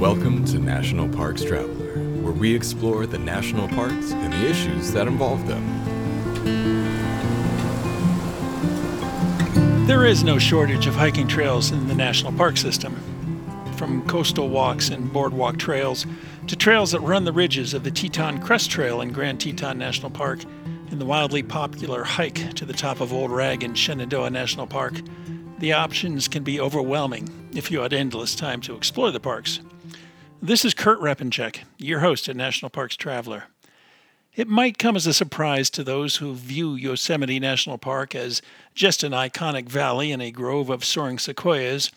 Welcome to National Parks Traveler, where we explore the national parks and the issues that involve them. There is no shortage of hiking trails in the national park system. From coastal walks and boardwalk trails to trails that run the ridges of the Teton Crest Trail in Grand Teton National Park and the wildly popular hike to the top of Old Rag in Shenandoah National Park, the options can be overwhelming if you had endless time to explore the parks. This is Kurt Repanshek, your host at National Parks Traveler. It might come as a surprise to those who view Yosemite National Park as just an iconic valley and a grove of soaring sequoias,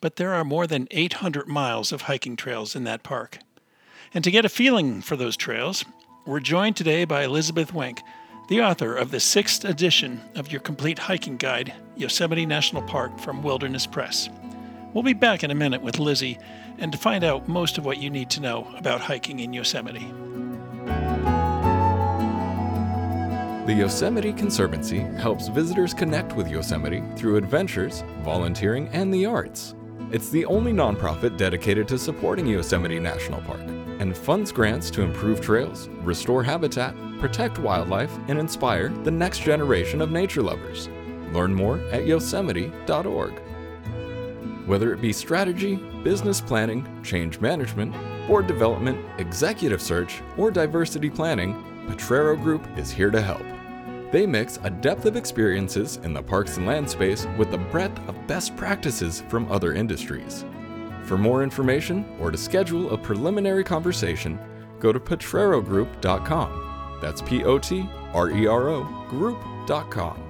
but there are more than 800 miles of hiking trails in that park. And to get a feeling for those trails, we're joined today by Elizabeth Wenk, the author of the sixth edition of your complete hiking guide, Yosemite National Park from Wilderness Press. We'll be back in a minute with Lizzie and to find out most of what you need to know about hiking in Yosemite. The Yosemite Conservancy helps visitors connect with Yosemite through adventures, volunteering, and the arts. It's the only nonprofit dedicated to supporting Yosemite National Park and funds grants to improve trails, restore habitat, protect wildlife, and inspire the next generation of nature lovers. Learn more at yosemite.org. Whether it be strategy, business planning, change management, board development, executive search, or diversity planning, Potrero Group is here to help. They mix a depth of experiences in the parks and land space with the breadth of best practices from other industries. For more information or to schedule a preliminary conversation, go to potrerogroup.com. That's P O T R E R O group.com.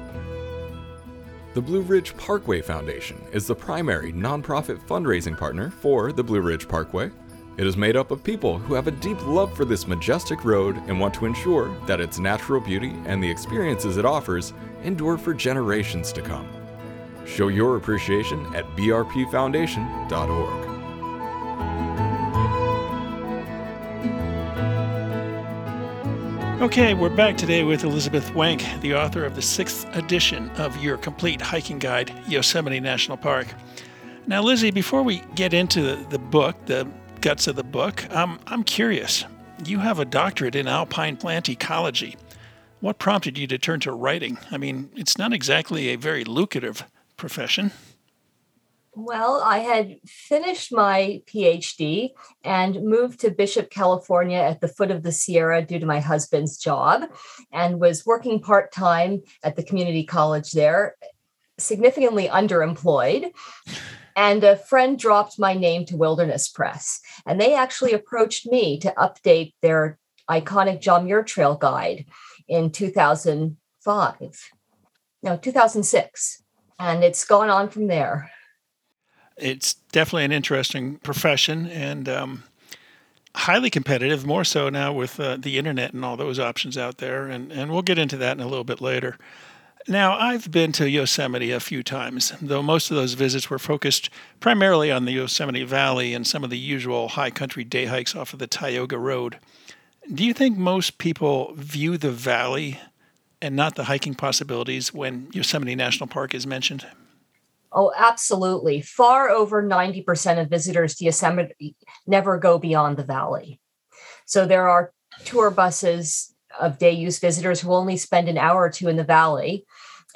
The Blue Ridge Parkway Foundation is the primary nonprofit fundraising partner for the Blue Ridge Parkway. It is made up of people who have a deep love for this majestic road and want to ensure that its natural beauty and the experiences it offers endure for generations to come. Show your appreciation at brpfoundation.org. Okay, we're back today with Elizabeth Wenk, the author of the sixth edition of your complete hiking guide, Yosemite National Park. Now, Lizzie, before we get into the, book, the guts of the book, um, I'm curious. You have a doctorate in alpine plant ecology. What prompted you to turn to writing? I mean, it's not exactly a very lucrative profession. Well, I had finished my PhD and moved to Bishop, California at the foot of the Sierra due to my husband's job and was working part time at the community college there, significantly underemployed. And a friend dropped my name to Wilderness Press, and they actually approached me to update their iconic John Muir Trail guide in 2005. No, 2006. And it's gone on from there it's definitely an interesting profession and um, highly competitive, more so now with uh, the internet and all those options out there. And, and we'll get into that in a little bit later. Now, I've been to Yosemite a few times, though most of those visits were focused primarily on the Yosemite Valley and some of the usual high country day hikes off of the Tioga Road. Do you think most people view the valley and not the hiking possibilities when Yosemite National Park is mentioned? Oh, absolutely. Far over 90% of visitors to Yosemite never go beyond the valley. So there are tour buses of day use visitors who only spend an hour or two in the valley,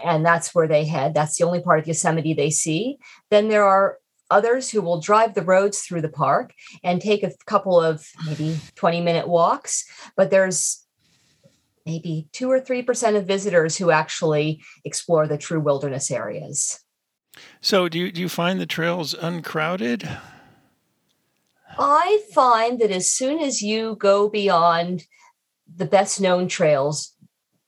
and that's where they head. That's the only part of Yosemite they see. Then there are others who will drive the roads through the park and take a couple of maybe 20 minute walks, but there's maybe 2 or 3% of visitors who actually explore the true wilderness areas. So, do you, do you find the trails uncrowded? I find that as soon as you go beyond the best known trails,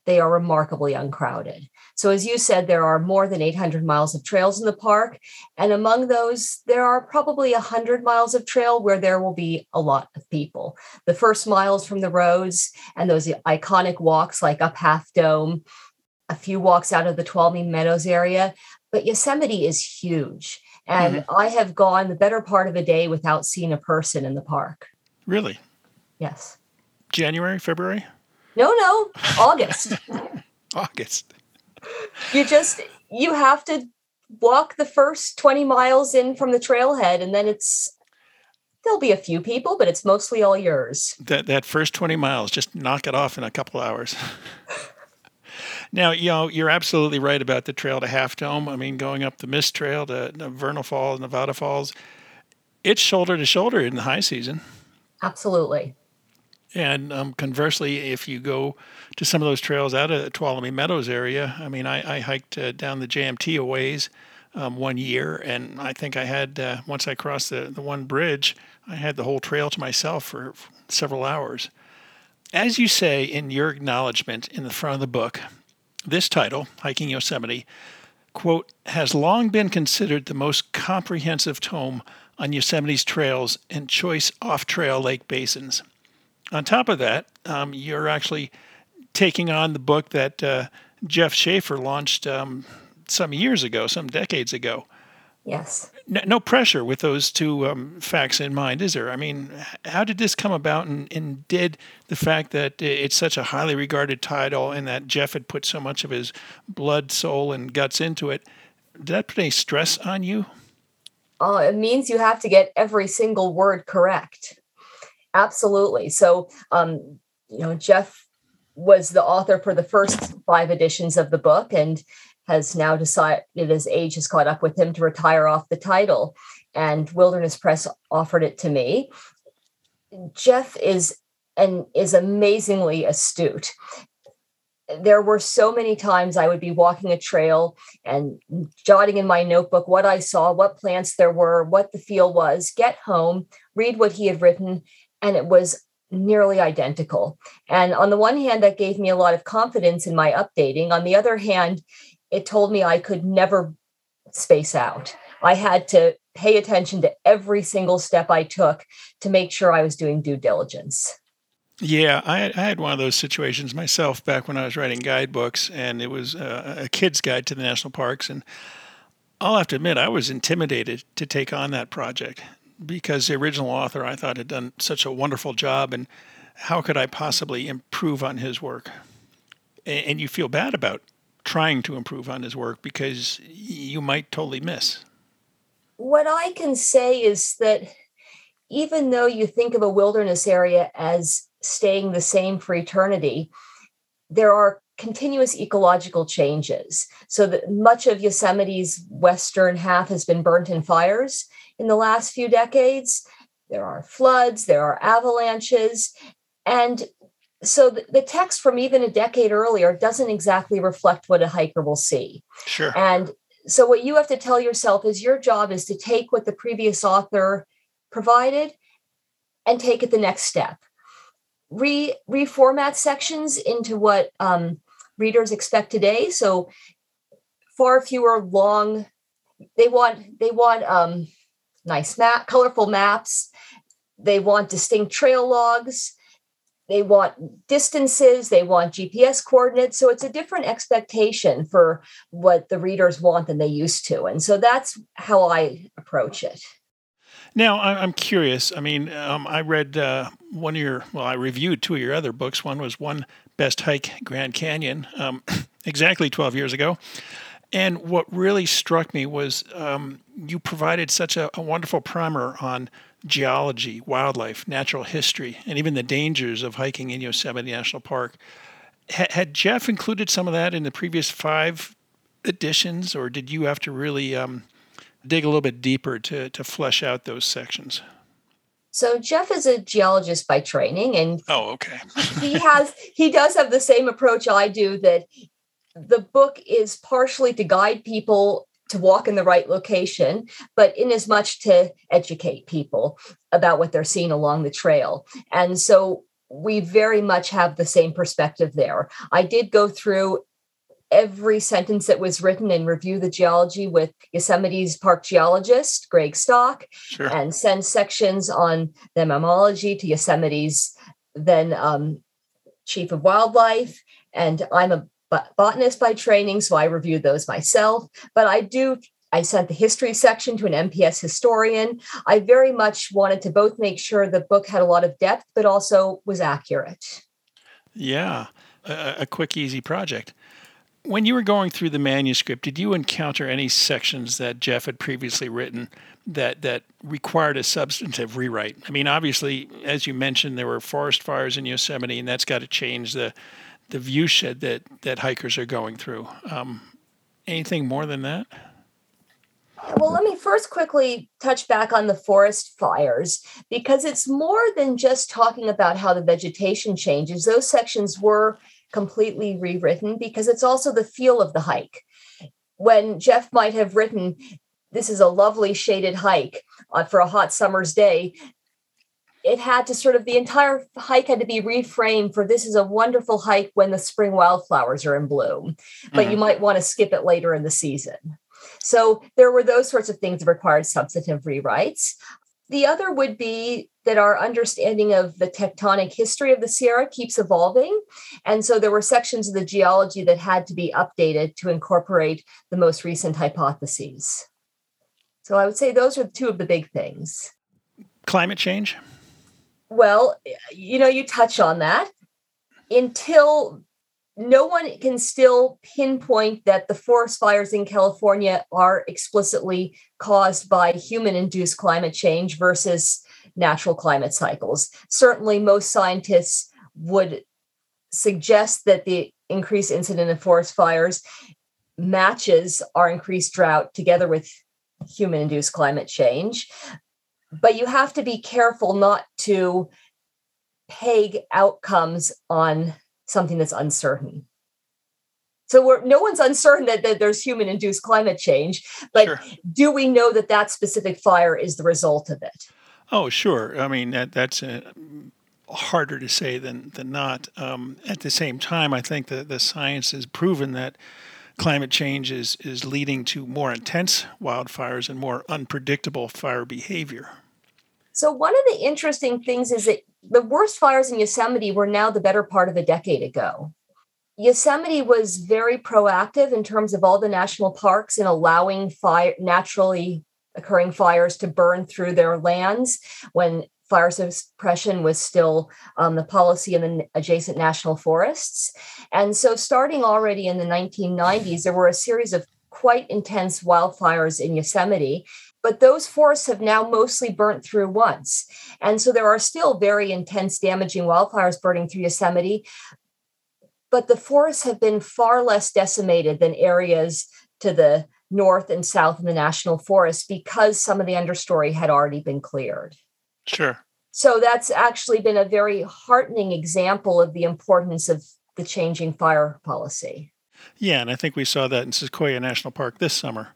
they are remarkably uncrowded. So, as you said, there are more than 800 miles of trails in the park. And among those, there are probably 100 miles of trail where there will be a lot of people. The first miles from the roads and those iconic walks like up Half Dome, a few walks out of the Tuolumne Meadows area. But Yosemite is huge. And mm-hmm. I have gone the better part of a day without seeing a person in the park. Really? Yes. January, February? No, no, August. August. You just you have to walk the first 20 miles in from the trailhead and then it's there'll be a few people, but it's mostly all yours. That that first 20 miles, just knock it off in a couple hours. now, you know, you're absolutely right about the trail to Half Dome. I mean, going up the Mist Trail to Vernal Falls, Nevada Falls, it's shoulder to shoulder in the high season. Absolutely. And um, conversely, if you go to some of those trails out of the Tuolumne Meadows area, I mean, I, I hiked uh, down the JMT a ways um, one year, and I think I had, uh, once I crossed the, the one bridge, I had the whole trail to myself for several hours. As you say in your acknowledgement in the front of the book, this title, Hiking Yosemite, quote, has long been considered the most comprehensive tome on Yosemite's trails and choice off trail lake basins. On top of that, um, you're actually taking on the book that uh, Jeff Schaffer launched um, some years ago, some decades ago. Yes. No, no pressure with those two um, facts in mind, is there? I mean, how did this come about? And, and, did the fact that it's such a highly regarded title and that Jeff had put so much of his blood, soul, and guts into it, did that put any stress on you? Oh, it means you have to get every single word correct. Absolutely. So, um, you know, Jeff was the author for the first five editions of the book and has now decided his age has caught up with him to retire off the title. And Wilderness Press offered it to me. Jeff is and is amazingly astute there were so many times I would be walking a trail and jotting in my notebook what I saw, what plants there were, what the feel was, get home, read what he had written, and it was nearly identical. And on the one hand, that gave me a lot of confidence in my updating. On the other hand, it told me I could never space out. I had to pay attention to every single step I took to make sure I was doing due diligence. Yeah, I had, I had one of those situations myself back when I was writing guidebooks, and it was a, a kid's guide to the national parks. And I'll have to admit, I was intimidated to take on that project because the original author I thought had done such a wonderful job, and how could I possibly improve on his work? And, and you feel bad about trying to improve on his work because you might totally miss. What I can say is that even though you think of a wilderness area as staying the same for eternity, there are continuous ecological changes. So that much of Yosemite's western half has been burnt in fires in the last few decades. There are floods, there are avalanches, and so the, the text from even a decade earlier doesn't exactly reflect what a hiker will see. Sure. And so what you have to tell yourself is your job is to take what the previous author provided and take it the next step re reformat sections into what um, readers expect today. So far fewer long. They want they want um, nice map, colorful maps. They want distinct trail logs. They want distances. They want GPS coordinates. So it's a different expectation for what the readers want than they used to. And so that's how I approach it. Now, I'm curious. I mean, um, I read uh, one of your, well, I reviewed two of your other books. One was One Best Hike Grand Canyon, um, exactly 12 years ago. And what really struck me was um, you provided such a, a, wonderful primer on geology, wildlife, natural history, and even the dangers of hiking in Yosemite National Park. H- had Jeff included some of that in the previous five editions, or did you have to really um, dig a little bit deeper to, to flesh out those sections. So Jeff is a geologist by training, and oh, okay. he has he does have the same approach I do. That the book is partially to guide people to walk in the right location, but in as much to educate people about what they're seeing along the trail. And so we very much have the same perspective there. I did go through every sentence that was written and review the geology with Yosemite's park geologist, Greg Stock, Sure. and send sections on the mammalogy to Yosemite's then um, chief of wildlife. And I'm a bot- botanist by training, so I reviewed those myself. But I do. I sent the history section to an NPS historian. I very much wanted to both make sure the book had a lot of depth, but also was accurate. Yeah, a, a quick, easy project. When you were going through the manuscript, did you encounter any sections that Jeff had previously written that that required a substantive rewrite? I mean, obviously, as you mentioned, there were forest fires in Yosemite, and that's got to change the the viewshed that that hikers are going through. Um, anything more than that? Well, let me first quickly touch back on the forest fires because it's more than just talking about how the vegetation changes. Those sections were completely rewritten because it's also the feel of the hike. When Jeff might have written, This is a lovely shaded hike uh, for a hot summer's day, it had to sort of the entire hike had to be reframed for this is a wonderful hike when the spring wildflowers are in bloom, but Mhm. you might want to skip it later in the season. So there were those sorts of things that required substantive rewrites. The other would be that our understanding of the tectonic history of the Sierra keeps evolving. And so there were sections of the geology that had to be updated to incorporate the most recent hypotheses. So I would say those are two of the big things. Climate change. Well, you know, you touch on that until no one can still pinpoint that the forest fires in California are explicitly caused by human induced climate change versus natural climate cycles. Certainly, most scientists would suggest that the increased incident of forest fires matches our increased drought together with human induced climate change. But you have to be careful not to peg outcomes on something that's uncertain. So we're, no one's uncertain that, that there's human induced climate change, but Sure. do we know that that specific fire is the result of it? Oh, sure. I mean, that that's uh harder to say than than not. Um, at the same time, I think that the science has proven that climate change is is leading to more intense wildfires and more unpredictable fire behavior. So one of the interesting things is that the worst fires in Yosemite were now the better part of a decade ago. Yosemite was very proactive in terms of all the national parks in allowing fire naturally occurring fires to burn through their lands when fire suppression was still um, the policy in the adjacent national forests. And so, starting already in the 1990s, there were a series of quite intense wildfires in Yosemite. But those forests have now mostly burnt through once. And so there are still very intense, damaging wildfires burning through Yosemite. But the forests have been far less decimated than areas to the north and south in the national forest because some of the understory had already been cleared. Sure. So that's actually been a very heartening example of the importance of the changing fire policy. Yeah, and I think we saw that in Sequoia National Park this summer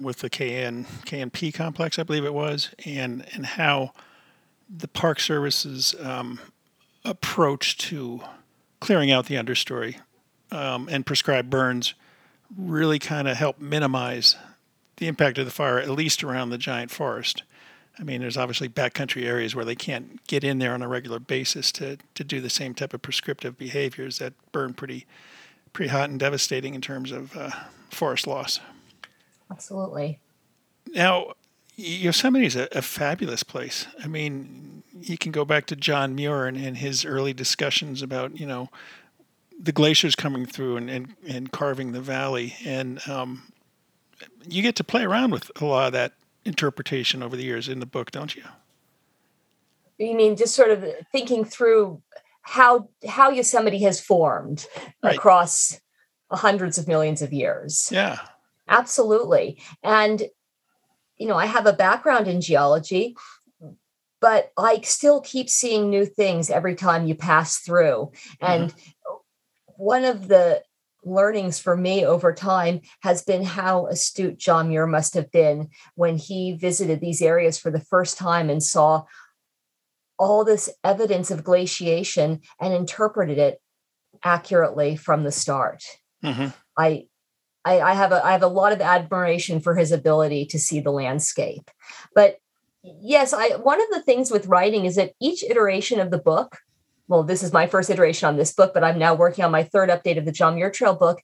with the KN KNP complex, I believe it was, and and how the Park Service's um, approach to clearing out the understory um, and prescribed burns really kind of helped minimize the impact of the fire, at least around the giant forest. I mean, there's obviously backcountry areas where they can't get in there on a regular basis to, to do the same type of prescriptive behaviors that burn pretty pretty hot and devastating in terms of uh, forest loss. Absolutely. Now, Yosemite is a, a, fabulous place. I mean, you can go back to John Muir and, and his early discussions about, you know, the glaciers coming through and, and, and carving the valley. And um, you get to play around with a lot of that interpretation over the years in the book, don't you? You mean just sort of thinking through how how Yosemite has formed Right. across hundreds of millions of years? Yeah. Absolutely. And, you know, I have a background in geology, but I still keep seeing new things every time you pass through. And mm-hmm. one of the learnings for me over time has been how astute John Muir must have been when he visited these areas for the first time and saw all this evidence of glaciation and interpreted it accurately from the start. hmm I, I, I have a I have a lot of admiration for his ability to see the landscape. But yes, I one of the things with writing is that each iteration of the book, well, this is my first iteration on this book, but I'm now working on my third update of the John Muir Trail book.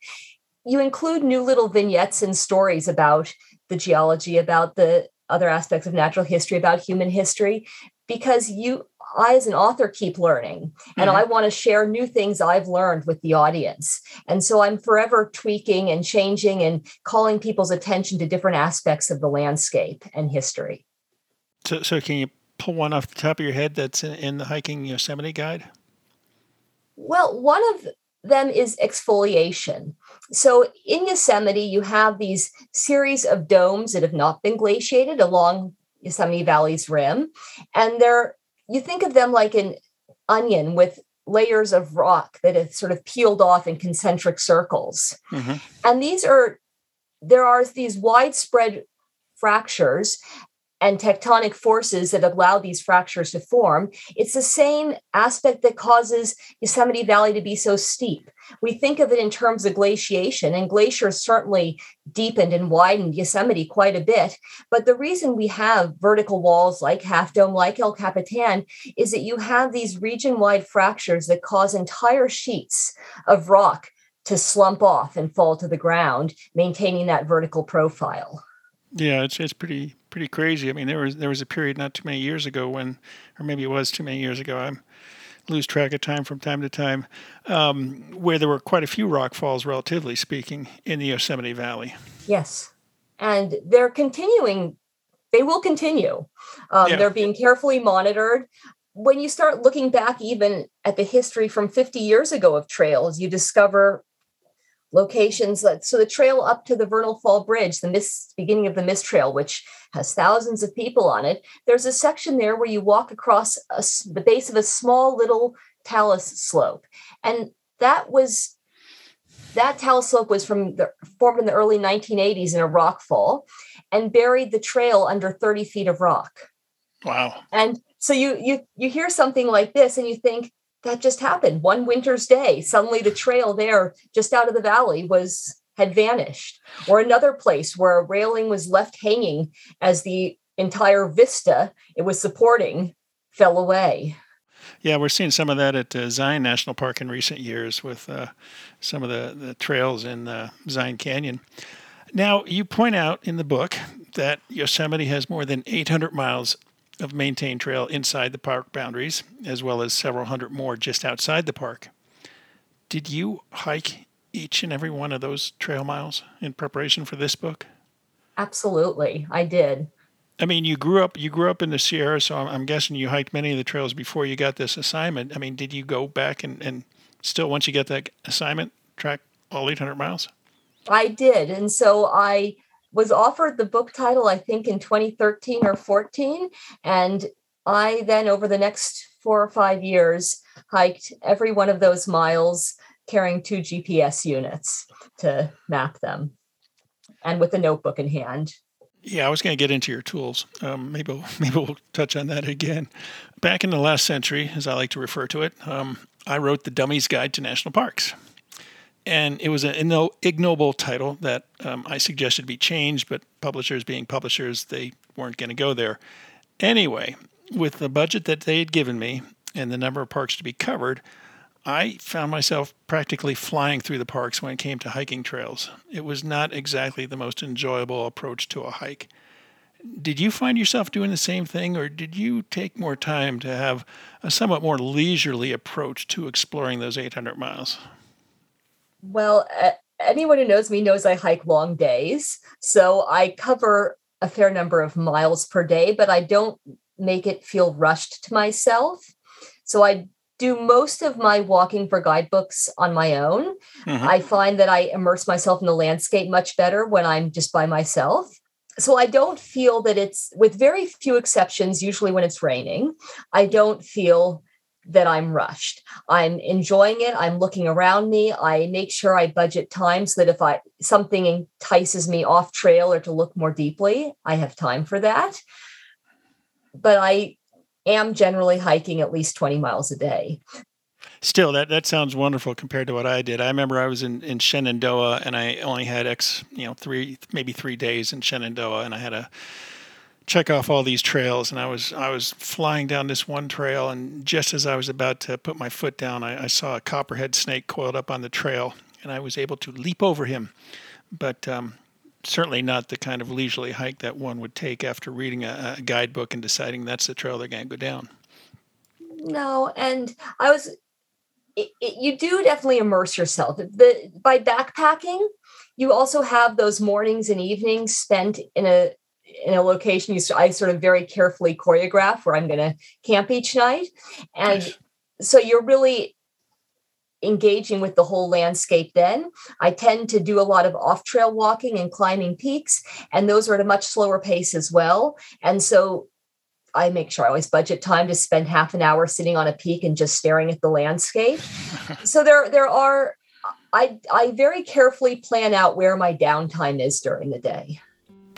You include new little vignettes and stories about the geology, about the other aspects of natural history, about human history, because you I, as an author, keep learning and mm-hmm. I want to share new things I've learned with the audience. And so I'm forever tweaking and changing and calling people's attention to different aspects of the landscape and history. So, so can you pull one off the top of your head that's in, in the hiking Yosemite guide? Well, one of them is exfoliation. So in Yosemite, you have these series of domes that have not been glaciated along Yosemite Valley's rim, and they're you think of them like an onion with layers of rock that have sort of peeled off in concentric circles. Mm-hmm. And these are, there are these widespread fractures and tectonic forces that allow these fractures to form. It's the same aspect that causes Yosemite Valley to be so steep. We think of it in terms of glaciation, and glaciers certainly deepened and widened Yosemite quite a bit. But the reason we have vertical walls like Half Dome, like El Capitan, is that you have these region wide fractures that cause entire sheets of rock to slump off and fall to the ground, maintaining that vertical profile. Yeah, it's it's pretty pretty crazy. I mean, there was there was a period not too many years ago when, or maybe it was too many years ago. I lose track of time from time to time, um, where there were quite a few rock falls, relatively speaking, in the Yosemite Valley. Yes, and they're continuing. They will continue. Um, yeah. They're being carefully monitored. When you start looking back, even at the history from 50 years ago of trails, you discover locations so the trail up to the Vernal Fall Bridge, the beginning of the mist trail, which has thousands of people on it. There's a section there where you walk across a, the base of a small little talus slope, and that was that talus slope was from the, formed in the early 1980s in a rock fall, and buried the trail under 30 feet of rock. Wow! And so you you you hear something like this, and you think that just happened one winter's day. Suddenly the trail there just out of the valley was had vanished. Or another place where a railing was left hanging as the entire vista it was supporting fell away. Yeah, we're seeing some of that at uh, Zion National Park in recent years with uh, some of the, the trails in uh, Zion Canyon. Now, you point out in the book that Yosemite has more than 800 miles of maintained trail inside the park boundaries, as well as several hundred more just outside the park. Did you hike each and every one of those trail miles in preparation for this book? Absolutely, I did. I mean, you grew up you grew up in the Sierra, so I'm, I'm, guessing you hiked many of the trails before you got this assignment. I mean, did you go back and, and still once you get that assignment track all 800 miles? I did, and so I was offered the book title, I think, in 2013 or 14. And I then, over the next four or five years, hiked every one of those miles carrying two GPS units to map them and with a notebook in hand. Yeah, I was going to get into your tools. Um, maybe we'll, maybe we'll touch on that again. Back in the last century, as I like to refer to it, um, I wrote the Dummy's Guide to National Parks and it was an ignoble title that um, I suggested be changed, but publishers, being publishers, they weren't going to go there. Anyway, with the budget that they had given me and the number of parks to be covered, I found myself practically flying through the parks when it came to hiking trails. It was not exactly the most enjoyable approach to a hike. Did you find yourself doing the same thing, or did you take more time to have a somewhat more leisurely approach to exploring those 800 miles? Well, anyone who knows me knows I hike long days. So I cover a fair number of miles per day, but I don't make it feel rushed to myself. So I do most of my walking for guidebooks on my own. Mm-hmm. I find that I immerse myself in the landscape much better when I'm just by myself. So I don't feel that it's, with very few exceptions, usually when it's raining, I don't feel that I'm rushed. I'm enjoying it. I'm looking around me. I make sure I budget time so that if I something entices me off trail or to look more deeply, I have time for that. But I am generally hiking at least 20 miles a day. still, that, that sounds wonderful compared to what I did. I remember I was in, in Shenandoah and I only had X, you know, three, maybe three days in Shenandoah and I had to check off all these trails. And I was, I was flying down this one trail. And just as I was about to put my foot down, I, I saw a copperhead snake coiled up on the trail and I was able to leap over him. But, um, certainly not the kind of leisurely hike that one would take after reading a, a guidebook and deciding that's the trail they're going to go down. No, and I was. It, it, you do definitely immerse yourself. The by backpacking, you also have those mornings and evenings spent in a in a location you I sort of very carefully choreograph where I'm going to camp each night, and nice. so you're really engaging with the whole landscape then. I tend to do a lot of off trail walking and climbing peaks, and those are at a much slower pace as well. And so I make sure I always budget time to spend half an hour sitting on a peak and just staring at the landscape. so there there are I I very carefully plan out where my downtime is during the day.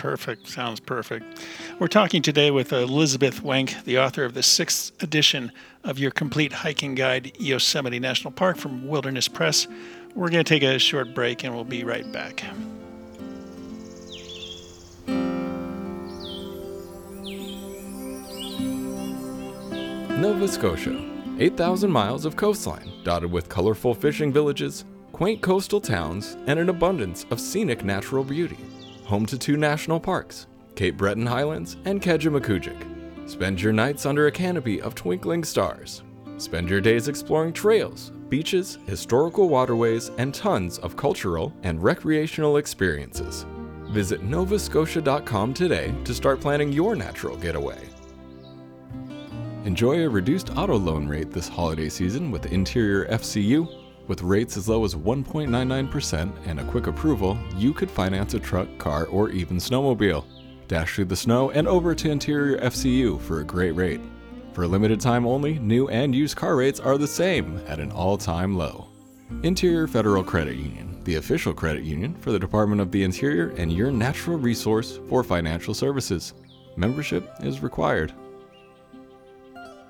Perfect. Sounds perfect. We're talking today with Elizabeth Wenk, the author of the sixth edition of your complete hiking guide, Yosemite National Park from Wilderness Press. We're going to take a short break and we'll be right back. Nova Scotia, 8,000 miles of coastline dotted with colorful fishing villages, quaint coastal towns, and an abundance of scenic natural beauty. Home to two national parks, Cape Breton Highlands and Kejimkujik. Spend your nights under a canopy of twinkling stars. Spend your days exploring trails, beaches, historical waterways, and tons of cultural and recreational experiences. Visit novascotia.com today to start planning your natural getaway. Enjoy a reduced auto loan rate this holiday season with Interior FCU. With rates as low as 1.99% and a quick approval, you could finance a truck, car, or even snowmobile. Dash through the snow and over to Interior FCU for a great rate. For a limited time only, new and used car rates are the same at an all time low. Interior Federal Credit Union, the official credit union for the Department of the Interior and your natural resource for financial services. Membership is required.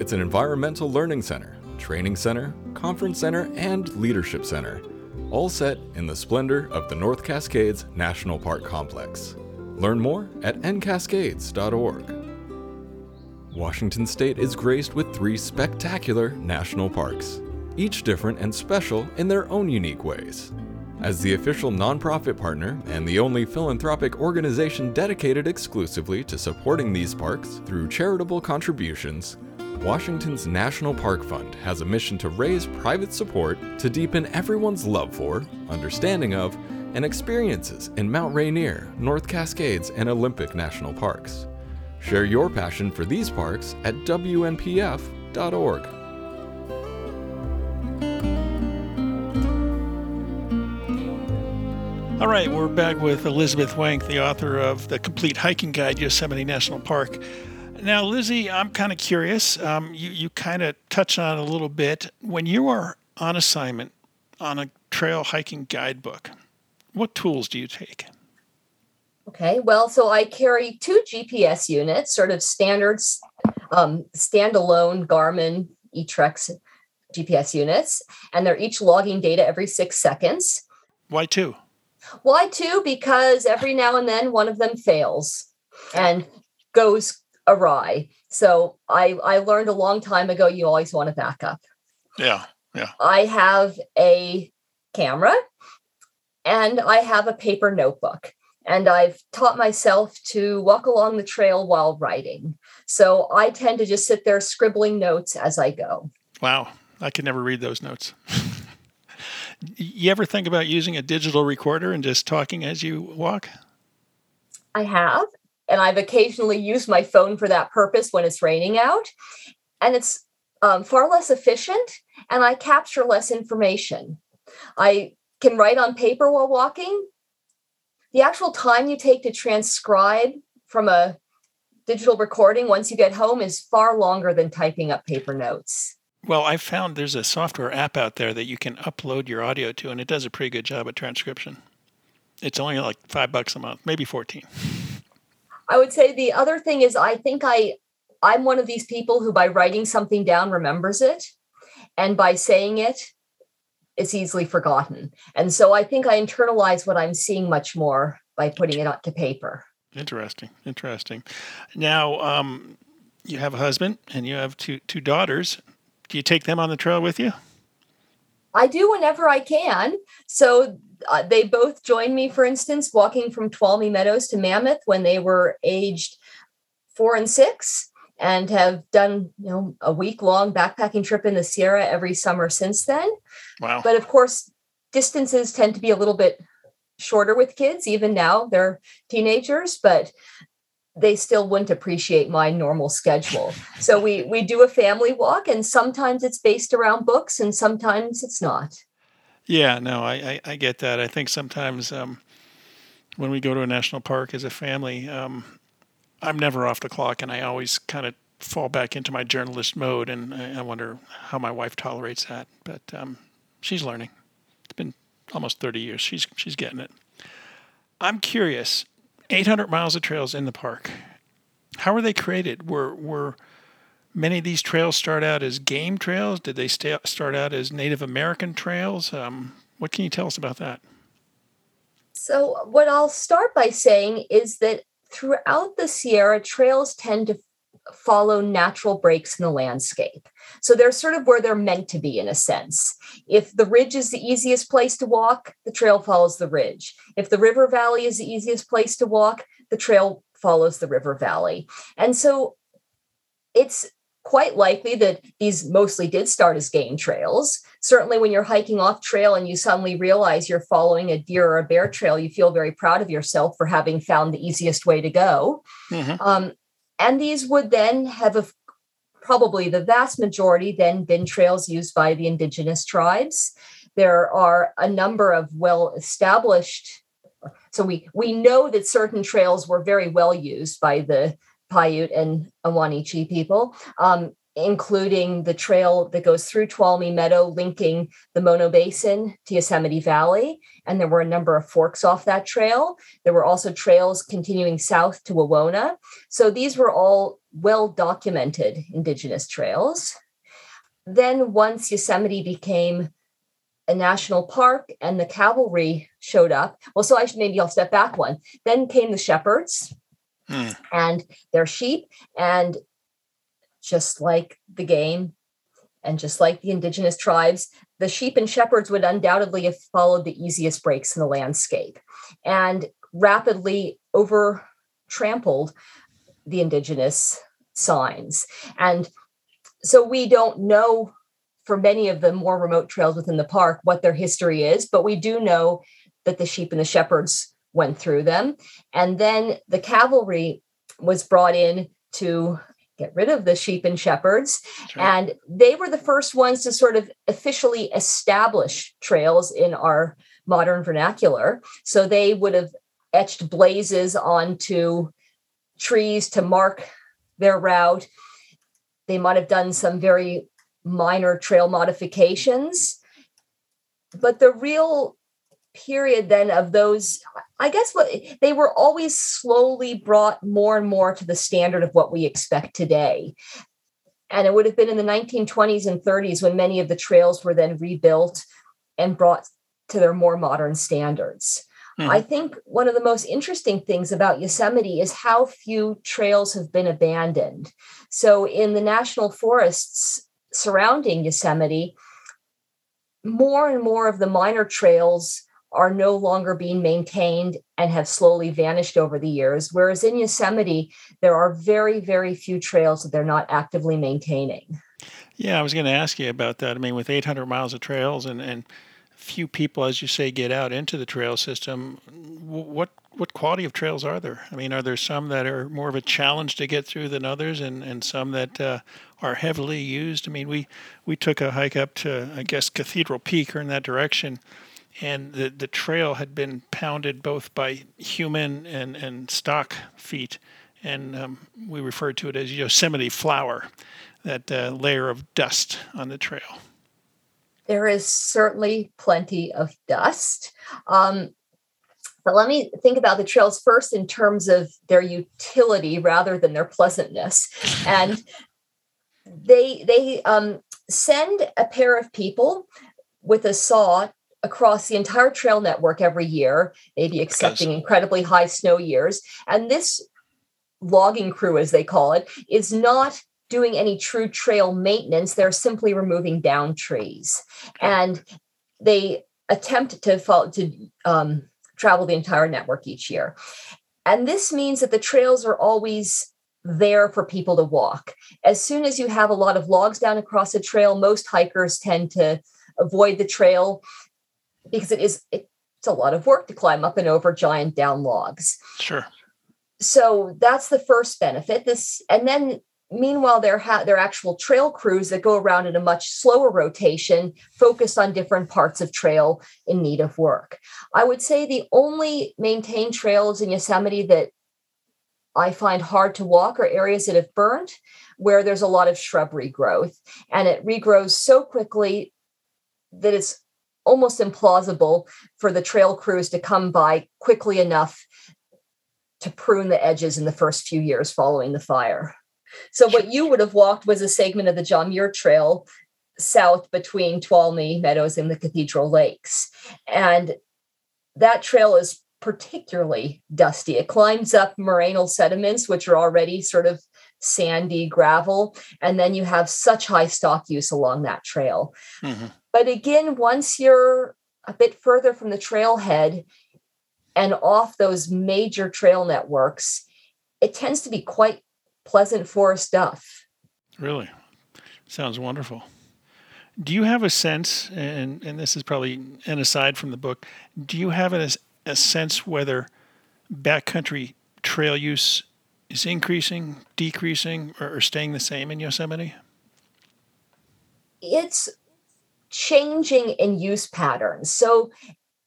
it's an environmental learning center, training center, conference center, and leadership center, all set in the splendor of the North Cascades National Park Complex. Learn more at ncascades.org. Washington State is graced with three spectacular national parks, each different and special in their own unique ways. As the official nonprofit partner and the only philanthropic organization dedicated exclusively to supporting these parks through charitable contributions, Washington's National Park Fund has a mission to raise private support to deepen everyone's love for, understanding of, and experiences in Mount Rainier, North Cascades, and Olympic National Parks. Share your passion for these parks at WNPF.org. All right, we're back with Elizabeth Wenk, the author of The Complete Hiking Guide, Yosemite National Park. Now, Lizzie, I'm kind of curious. Um, you you kind of touch on it a little bit. When you are on assignment on a trail hiking guidebook, what tools do you take? Okay, well, so I carry two GPS units, sort of standards, um, standalone Garmin eTrex GPS units, and they're each logging data every six seconds. Why two? Why two? Because every now and then one of them fails and goes awry. So I I learned a long time ago you always want to back up. Yeah. Yeah. I have a camera and I have a paper notebook. And I've taught myself to walk along the trail while writing. So I tend to just sit there scribbling notes as I go. Wow. I could never read those notes. you ever think about using a digital recorder and just talking as you walk? I have and I've occasionally used my phone for that purpose when it's raining out. And it's um, far less efficient and I capture less information. I can write on paper while walking. The actual time you take to transcribe from a digital recording once you get home is far longer than typing up paper notes. Well, I found there's a software app out there that you can upload your audio to, and it does a pretty good job at transcription. It's only like five bucks a month, maybe 14. I would say the other thing is I think I I'm one of these people who by writing something down remembers it and by saying it it's easily forgotten. And so I think I internalize what I'm seeing much more by putting it onto paper. Interesting. Interesting. Now, um, you have a husband and you have two two daughters. Do you take them on the trail with you? I do whenever I can. So uh, they both joined me, for instance, walking from Tuolumne Meadows to Mammoth when they were aged four and six, and have done you know a week long backpacking trip in the Sierra every summer since then. Wow! But of course, distances tend to be a little bit shorter with kids. Even now, they're teenagers, but they still wouldn't appreciate my normal schedule. So we we do a family walk, and sometimes it's based around books, and sometimes it's not. Yeah, no, I, I, I get that. I think sometimes um, when we go to a national park as a family, um, I'm never off the clock, and I always kind of fall back into my journalist mode, and I, I wonder how my wife tolerates that. But um, she's learning. It's been almost 30 years. She's she's getting it. I'm curious. 800 miles of trails in the park. How were they created? Were were many of these trails start out as game trails? Did they start out as Native American trails? Um, what can you tell us about that? So, what I'll start by saying is that throughout the Sierra, trails tend to follow natural breaks in the landscape. So they're sort of where they're meant to be in a sense. If the ridge is the easiest place to walk, the trail follows the ridge. If the river valley is the easiest place to walk, the trail follows the river valley. And so it's quite likely that these mostly did start as game trails. Certainly, when you're hiking off trail and you suddenly realize you're following a deer or a bear trail, you feel very proud of yourself for having found the easiest way to go. Mm-hmm. Um, and these would then have a, probably the vast majority then been trails used by the indigenous tribes. There are a number of well established so we we know that certain trails were very well used by the Paiute and Ahwahneechee people, um, including the trail that goes through Tuolumne Meadow, linking the Mono Basin to Yosemite Valley. And there were a number of forks off that trail. There were also trails continuing south to Wawona. So these were all well documented Indigenous trails. Then, once Yosemite became a national park and the cavalry showed up, well, so I should maybe I'll step back one. Then came the shepherds mm. and their sheep. And just like the game and just like the indigenous tribes, the sheep and shepherds would undoubtedly have followed the easiest breaks in the landscape and rapidly over trampled the indigenous signs. And so we don't know for many of the more remote trails within the park what their history is, but we do know that the sheep and the shepherds went through them. And then the cavalry was brought in to get rid of the sheep and shepherds. And they were the first ones to sort of officially establish trails in our modern vernacular. So they would have etched blazes onto trees to mark their route. They might have done some very minor trail modifications. But the real period then of those i guess what they were always slowly brought more and more to the standard of what we expect today. And it would have been in the 1920s and 30s when many of the trails were then rebuilt and brought to their more modern standards. Hmm. i think one of the most interesting things about yosemite is how few trails have been abandoned. So in the national forests surrounding yosemite more and more of the minor trails are no longer being maintained and have slowly vanished over the years. Whereas in Yosemite, there are very, very few trails that they're not actively maintaining. Yeah, I was going to ask you about that. I mean, with 800 miles of trails and, and few people, as you say, get out into the trail system. What what quality of trails are there? I mean, are there some that are more of a challenge to get through than others, and, and some that uh, are heavily used? I mean, we we took a hike up to I guess Cathedral Peak or in that direction, and the the trail had been pounded both by human and and stock feet, and um, we referred to it as Yosemite flour, that uh, layer of dust on the trail there is certainly plenty of dust. Um, but let me think about the trails first in terms of their utility rather than their pleasantness. And they they um, send a pair of people with a saw across the entire trail network every year, maybe excepting incredibly high snow years. And this logging crew, as they call it, is not doing any true trail maintenance. They're simply removing down trees, and they attempt to follow, to um, travel the entire network each year. And this means that the trails are always there for people to walk. As soon as you have a lot of logs down across a trail, most hikers tend to avoid the trail because it is it's a lot of work to climb up and over giant down logs. Sure. So that's the first benefit. This and then Meanwhile, there ha- there are actual trail crews that go around in a much slower rotation, focused on different parts of trail in need of work. I would say the only maintained trails in Yosemite that I find hard to walk are areas that have burned, where there's a lot of shrubbery growth, and it regrows so quickly that it's almost implausible for the trail crews to come by quickly enough to prune the edges in the first few years following the fire. So what you would have walked was a segment of the John Muir Trail south between Tuolumne Meadows and the Cathedral Lakes. And that trail is particularly dusty. It climbs up morainal sediments, which are already sort of sandy gravel. And then you have such high stock use along that trail. Mm-hmm. But again, once you're a bit further from the trailhead and off those major trail networks, it tends to be quite pleasant forest stuff. Really? Sounds wonderful. Do you have a sense, and, and this is probably an aside from the book, do you have a, a sense whether backcountry trail use is increasing, decreasing, or, or staying the same in Yosemite? It's changing in use patterns. So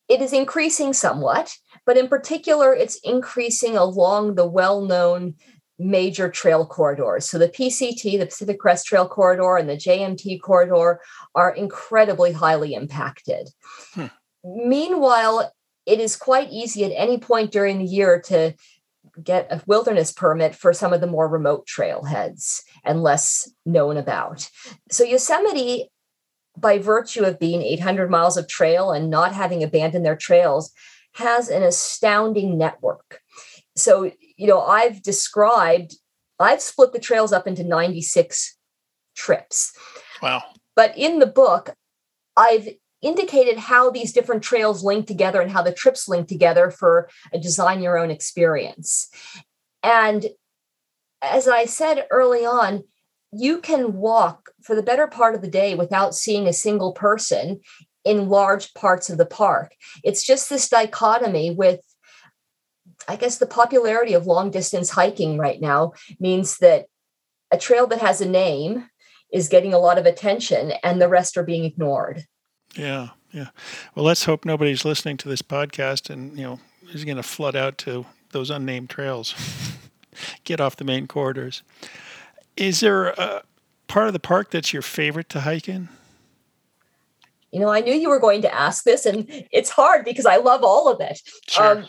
it is increasing somewhat, but in particular, it's increasing along the well known major trail corridors. So the PCT, the Pacific Crest Trail Corridor, and the JMT corridor are incredibly highly impacted. Hmm. Meanwhile, it is quite easy at any point during the year to get a wilderness permit for some of the more remote trailheads and less known about. So Yosemite, by virtue of being 800 miles of trail and not having abandoned their trails, has an astounding network. So you know, I've described, I've split the trails up into 96 trips. Wow. But in the book, I've indicated how these different trails link together and how the trips link together for a design your own experience. And as I said early on, you can walk for the better part of the day without seeing a single person in large parts of the park. It's just this dichotomy with I guess the popularity of long distance hiking right now means that a trail that has a name is getting a lot of attention and the rest are being ignored. Yeah, yeah. Well, let's hope nobody's listening to this podcast and, you know, is going to flood out to those unnamed trails. Get off the main corridors. Is there a part of the park that's your favorite to hike in? You know, I knew you were going to ask this, and it's hard because I love all of it. Sure. Um,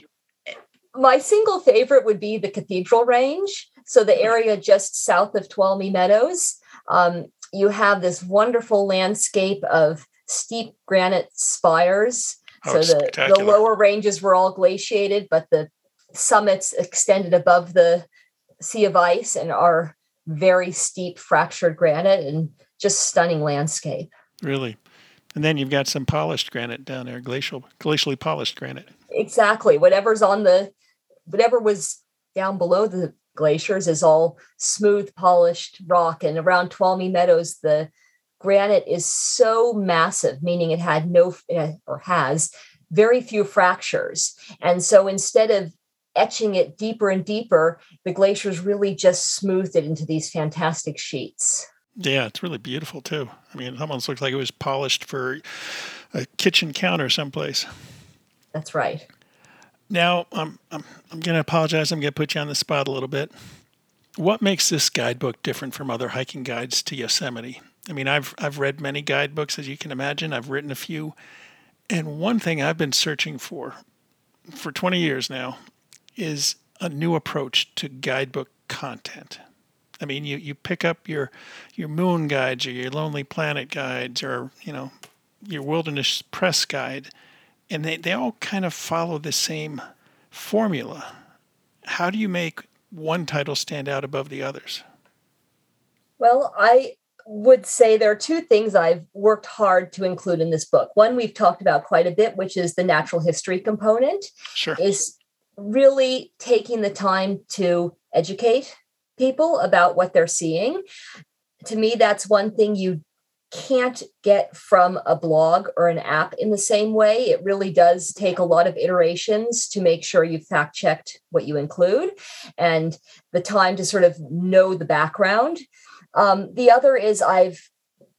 my single favorite would be the Cathedral Range. So the area just south of Tuolumne Meadows. Um, you have this wonderful landscape of steep granite spires. Oh, so the, the lower ranges were all glaciated, but the summits extended above the sea of ice and are very steep fractured granite and just stunning landscape. Really? And then you've got some polished granite down there, glacial, glacially polished granite. Exactly. Whatever's on the whatever was down below the glaciers is all smooth, polished rock. And around Tuolumne Meadows, the granite is so massive, meaning it had no eh, or has very few fractures. And so instead of etching it deeper and deeper, the glaciers really just smoothed it into these fantastic sheets. Yeah, it's really beautiful too. I mean, it almost looks like it was polished for a kitchen counter someplace. That's right. Now, um, um, I'm, I'm, I'm going to apologize. I'm going to put you on the spot a little bit. What makes this guidebook different from other hiking guides to Yosemite? I mean, I've, I've read many guidebooks, as you can imagine. I've written a few. And one thing I've been searching for for 20 years now is a new approach to guidebook content. I mean, you, you pick up your your moon guides or your Lonely Planet guides or you know your Wilderness Press guide, and they, they all kind of follow the same formula. How do you make one title stand out above the others? Well, I would say there are two things I've worked hard to include in this book. One we've talked about quite a bit, which is the natural history component. Sure. Is really taking the time to educate people about what they're seeing. To me, that's one thing you can't get from a blog or an app in the same way. It really does take a lot of iterations to make sure you've fact checked what you include and the time to sort of know the background. Um, the other is I've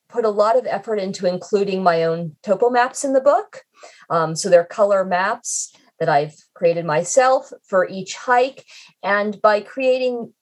put a lot of effort into including my own topo maps in the book. Um, so they're color maps that I've created myself for each hike. And by creating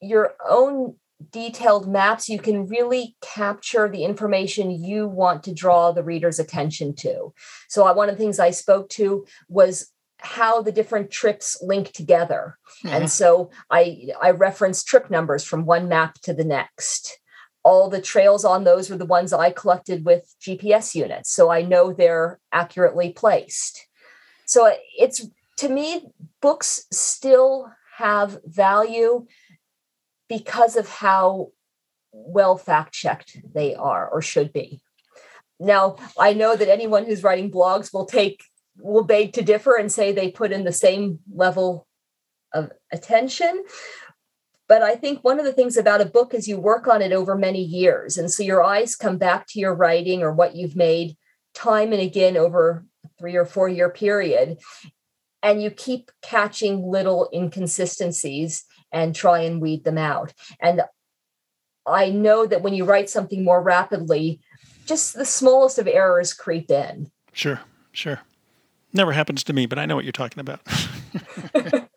your own detailed maps, you can really capture the information you want to draw the reader's attention to. So, one of the things I spoke to was how the different trips link together. Mm-hmm. And so I I referenced trip numbers from one map to the next. All the trails on those were the ones I collected with GPS units. So I know they're accurately placed. So it's to me, books still have value because of how well fact checked they are or should be. Now, I know that anyone who's writing blogs will take will beg to differ and say they put in the same level of attention. But I think one of the things about a book is you work on it over many years. And so your eyes come back to your writing or what you've made time and again over three or four year period. And you keep catching little inconsistencies and try and weed them out. And I know that when you write something more rapidly, just the smallest of errors creep in. Sure, sure. Never happens to me, but I know what you're talking about.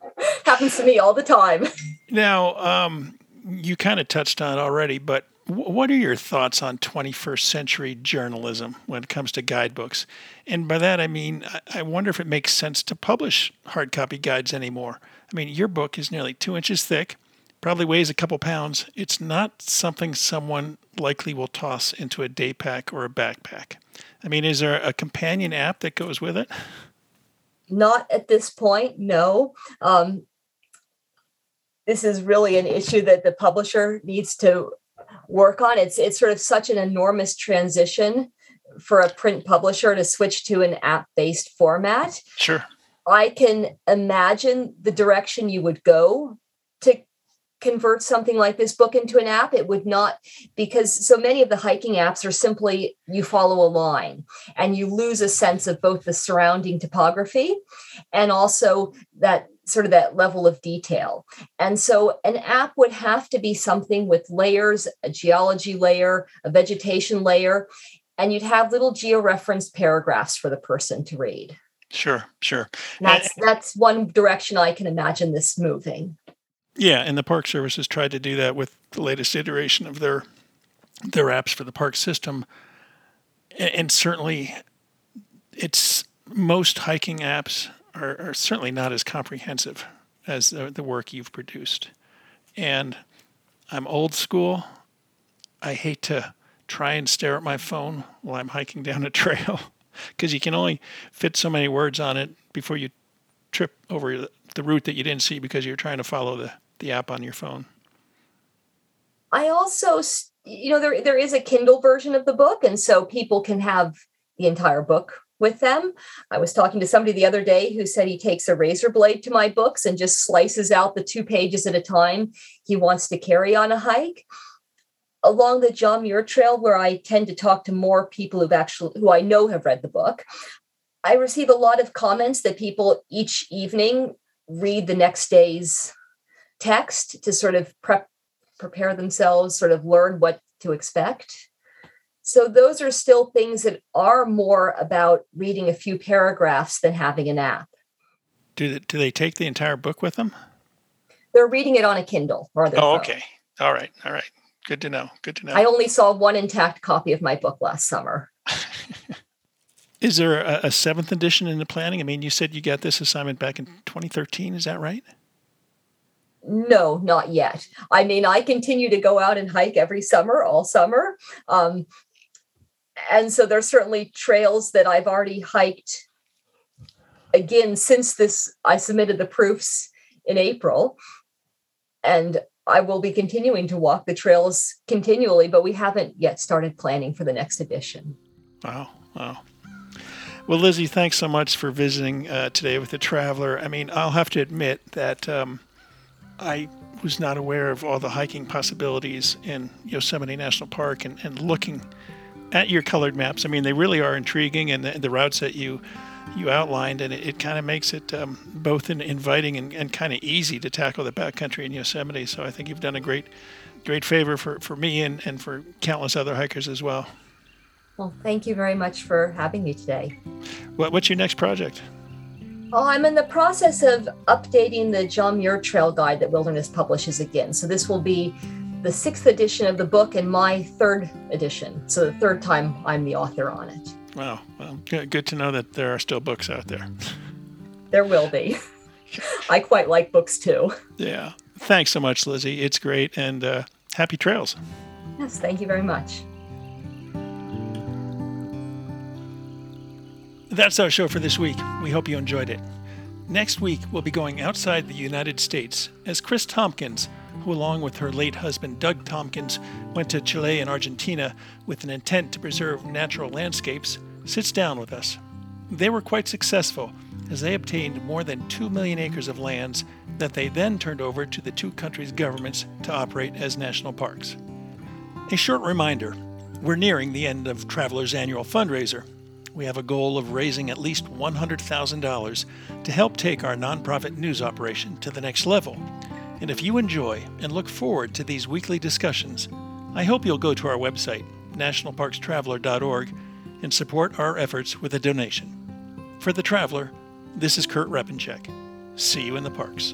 happens to me all the time. Now, um, you kind of touched on it already, but what are your thoughts on 21st century journalism when it comes to guidebooks? And by that, I mean, I wonder if it makes sense to publish hard copy guides anymore. I mean, your book is nearly two inches thick, probably weighs a couple pounds. It's not something someone likely will toss into a day pack or a backpack. I mean, is there a companion app that goes with it? Not at this point, no. Um, this is really an issue that the publisher needs to work on. It's it's sort of such an enormous transition for a print publisher to switch to an app-based format. Sure. I can imagine the direction you would go to convert something like this book into an app. It would not, because so many of the hiking apps are simply you follow a line and you lose a sense of both the surrounding topography and also that sort of that level of detail. And so an app would have to be something with layers, a geology layer, a vegetation layer, and you'd have little georeferenced paragraphs for the person to read. Sure, sure. That's and, that's one direction I can imagine this moving. Yeah, and the Park Service has tried to do that with the latest iteration of their their apps for the park system, and, and certainly, it's most hiking apps are, are, certainly not as comprehensive as the, the work you've produced. And I'm old school. I hate to try and stare at my phone while I'm hiking down a trail because you can only fit so many words on it before you trip over the route that you didn't see because you're trying to follow the, the app on your phone. I also, you know, there there is a Kindle version of the book, and so people can have the entire book with them. I was talking to somebody the other day who said he takes a razor blade to my books and just slices out the two pages at a time he wants to carry on a hike. along the John Muir Trail, where I tend to talk to more people who've actually who I know have read the book, I receive a lot of comments that people each evening read the next day's text to sort of prep prepare themselves, sort of learn what to expect. So those are still things that are more about reading a few paragraphs than having an app. Do they, do they take the entire book with them? They're reading it on a Kindle or their Oh, phone. okay. All right. All right. Good to know. Good to know. I only saw one intact copy of my book last summer. Is there a, a seventh edition in the planning? I mean, you said you got this assignment back in 2013. Is that right? No, not yet. I mean, I continue to go out and hike every summer, all summer. Um, and so there's certainly trails that I've already hiked again since this I submitted the proofs in April. And I will be continuing to walk the trails continually, but we haven't yet started planning for the next edition. Wow. Wow. Well, Lizzie, thanks so much for visiting uh, today with the Traveler. I mean, I'll have to admit that um, I was not aware of all the hiking possibilities in Yosemite National Park and, and looking at your colored maps. I mean, they really are intriguing, and the, the routes that you you outlined, and it, it kind of makes it um, both in, inviting and, and kind of easy to tackle the backcountry in Yosemite. So I think you've done a great great favor for, for me and, and for countless other hikers as well. Well, thank you very much for having me today. What, what's your next project? Oh, I'm in the process of updating the John Muir Trail Guide that Wilderness publishes again. So this will be the sixth edition of the book and my third edition. So the third time I'm the author on it. Wow. Well, good, to know that there are still books out there. There will be. I quite like books too. Yeah. Thanks so much, Lizzie. It's great. And uh, happy trails. Yes, thank you very much. That's our show for this week. We hope you enjoyed it. Next week, we'll be going outside the United States as Kris Tompkins, who, along with her late husband Doug Tompkins, went to Chile and Argentina with an intent to preserve natural landscapes, sits down with us. They were quite successful as they obtained more than 2 million acres of lands that they then turned over to the two countries' governments to operate as national parks. A short reminder we're nearing the end of Traveler's annual fundraiser. We have a goal of raising at least $100,000 to help take our nonprofit news operation to the next level. And if you enjoy and look forward to these weekly discussions, I hope you'll go to our website, nationalparkstraveler.org, and support our efforts with a donation. For The Traveler, this is Kurt Repanshek. See you in the parks.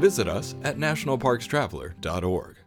Visit us at nationalparkstraveler.org.